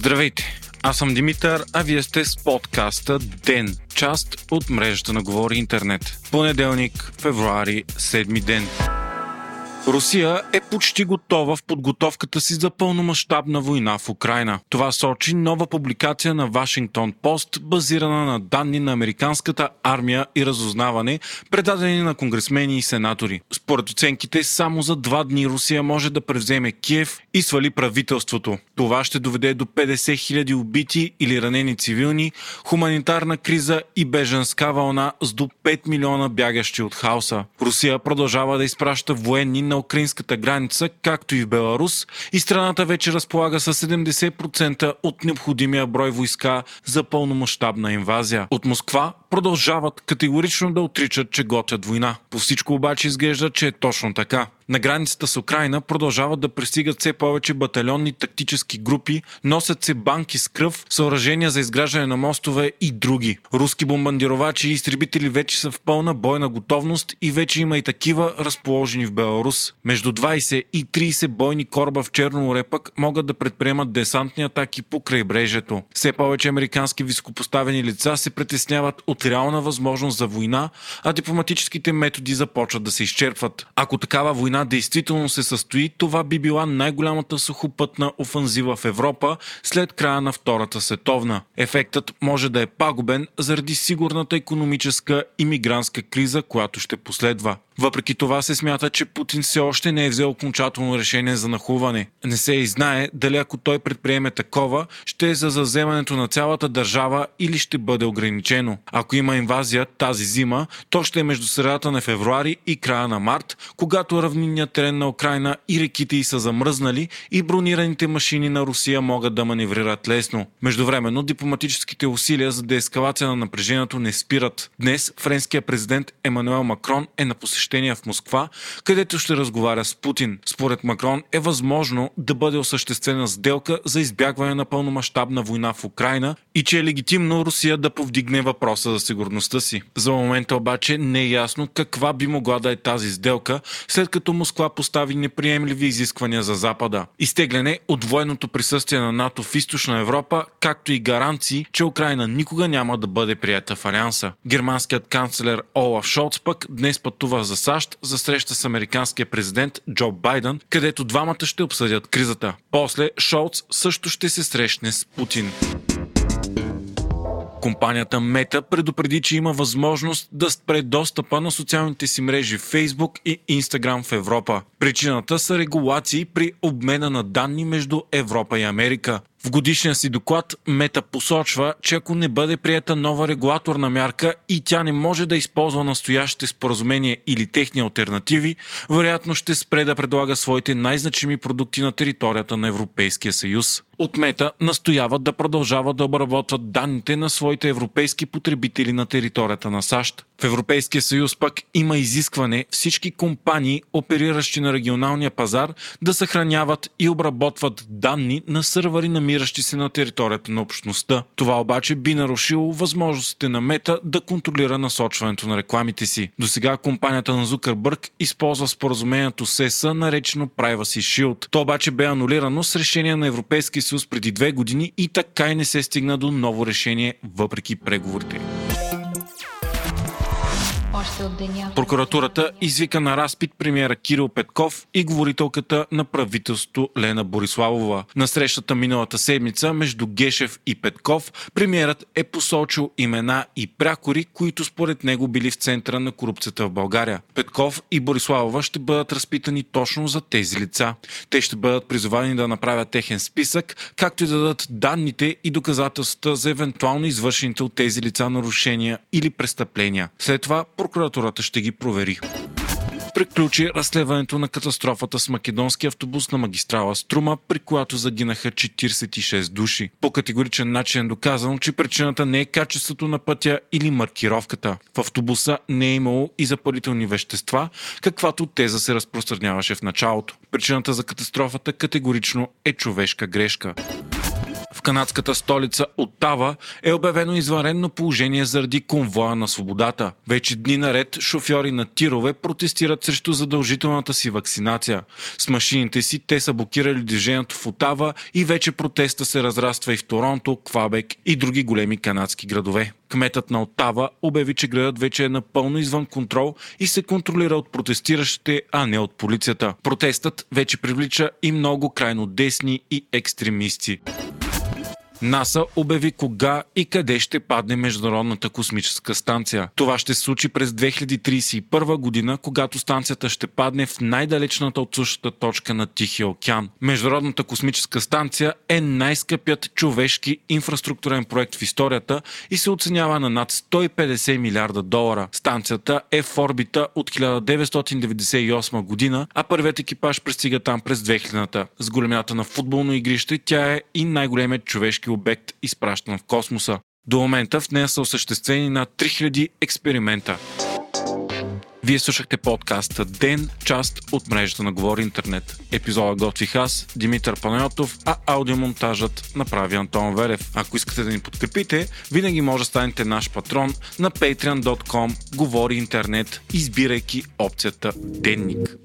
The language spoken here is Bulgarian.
Здравейте! Аз съм Димитър, а вие сте с подкаста ДЕН, част от мрежата на Говори Интернет. Понеделник, февруари, седми ден. Русия е почти готова в подготовката си за пълномащабна война в Украина. Това сочи нова публикация на Вашингтон Пост, базирана на данни на американската армия и разузнаване, предадени на конгресмени и сенатори. Според оценките, само за два дни Русия може да превземе Киев и свали правителството. Това ще доведе до 50 000 убити или ранени цивилни, хуманитарна криза и беженска вълна с до 5 милиона бягащи от хаоса. Русия продължава да изпраща военни на украинската граница, както и в Беларус, и страната вече разполага с 70% от необходимия брой войска за пълномащабна инвазия. От Москва продължават категорично да отричат, че готвят война. По всичко обаче изглежда, че е точно така. На границата с Украина продължават да пристигат все повече батальонни тактически групи, носят се банки с кръв, съоръжения за изграждане на мостове и други. Руски бомбандировачи и изтребители вече са в пълна бойна готовност и вече има и такива разположени в Беларус. Между 20 и 30 бойни кораба в Черно море пък могат да предприемат десантни атаки по крайбрежието. Все повече американски високопоставени лица се притесняват от реална възможност за война, а дипломатическите методи започват да се изчерпват. Ако такава война война действително се състои, това би била най-голямата сухопътна офанзива в Европа след края на Втората световна. Ефектът може да е пагубен заради сигурната економическа и мигрантска криза, която ще последва. Въпреки това се смята, че Путин все още не е взел окончателно решение за нахуване. Не се и знае дали ако той предприеме такова, ще е за заземането на цялата държава или ще бъде ограничено. Ако има инвазия тази зима, то ще е между средата на февруари и края на март, когато равнинният терен на Украина и реките й са замръзнали и бронираните машини на Русия могат да маневрират лесно. Междувременно дипломатическите усилия за деескалация на напрежението не спират. Днес френският президент Емануел Макрон е на посещение посещения в Москва, където ще разговаря с Путин. Според Макрон е възможно да бъде осъществена сделка за избягване на пълномащабна война в Украина и че е легитимно Русия да повдигне въпроса за сигурността си. За момента обаче не е ясно каква би могла да е тази сделка, след като Москва постави неприемливи изисквания за Запада. Изтегляне от военното присъствие на НАТО в източна Европа, както и гаранции, че Украина никога няма да бъде прията в Алианса. Германският канцлер Олаф Шолц пък днес пътува за САЩ за среща с американския президент Джо Байден, където двамата ще обсъдят кризата. После Шолц също ще се срещне с Путин. Компанията Мета предупреди, че има възможност да спре достъпа на социалните си мрежи Facebook и Instagram в Европа. Причината са регулации при обмена на данни между Европа и Америка. В годишния си доклад Мета посочва, че ако не бъде прията нова регулаторна мярка и тя не може да използва настоящите споразумения или техни альтернативи, вероятно ще спре да предлага своите най-значими продукти на територията на Европейския съюз. От Мета настояват да продължават да обработват данните на своите европейски потребители на територията на САЩ. В Европейския съюз пък има изискване всички компании, опериращи на регионалния пазар, да съхраняват и обработват данни на сървъри, намиращи се на територията на общността. Това обаче би нарушило възможностите на Мета да контролира насочването на рекламите си. До сега компанията на Зукърбърг използва споразумението СЕСА, наречено Privacy Shield. То обаче бе анулирано с решение на Европейския съюз преди две години и така и не се стигна до ново решение въпреки преговорите. Прокуратурата извика на разпит премиера Кирил Петков и говорителката на правителството Лена Бориславова. На срещата миналата седмица между Гешев и Петков премиерът е посочил имена и прякори, които според него били в центъра на корупцията в България. Петков и Бориславова ще бъдат разпитани точно за тези лица. Те ще бъдат призовани да направят техен списък, както и да дадат данните и доказателствата за евентуално извършените от тези лица нарушения или престъпления. След това прокуратурата ще ги провери приключи разследването на катастрофата с македонски автобус на магистрала Струма, при която загинаха 46 души. По категоричен начин е доказано, че причината не е качеството на пътя или маркировката. В автобуса не е имало и запалителни вещества, каквато теза се разпространяваше в началото. Причината за катастрофата категорично е човешка грешка. В канадската столица Оттава е обявено извънредно положение заради конвоя на свободата. Вече дни наред шофьори на тирове протестират срещу задължителната си вакцинация. С машините си те са блокирали движението в Отава и вече протеста се разраства и в Торонто, Квабек и други големи канадски градове. Кметът на Оттава обяви, че градът вече е напълно извън контрол и се контролира от протестиращите, а не от полицията. Протестът вече привлича и много крайно десни и екстремисти. НАСА обяви кога и къде ще падне Международната космическа станция. Това ще се случи през 2031 година, когато станцията ще падне в най-далечната от сушата точка на Тихия океан. Международната космическа станция е най-скъпият човешки инфраструктурен проект в историята и се оценява на над 150 милиарда долара. Станцията е в орбита от 1998 година, а първият екипаж пристига там през 2000-та. С големината на футболно игрище тя е и най-големият човешки обект, изпращан в космоса. До момента в нея са осъществени над 3000 експеримента. Вие слушахте подкаста Ден, част от мрежата на Говори Интернет. Епизода готвих аз, Димитър Панайотов, а аудиомонтажът направи Антон Велев. Ако искате да ни подкрепите, винаги може да станете наш патрон на patreon.com Говори Интернет, избирайки опцията Денник.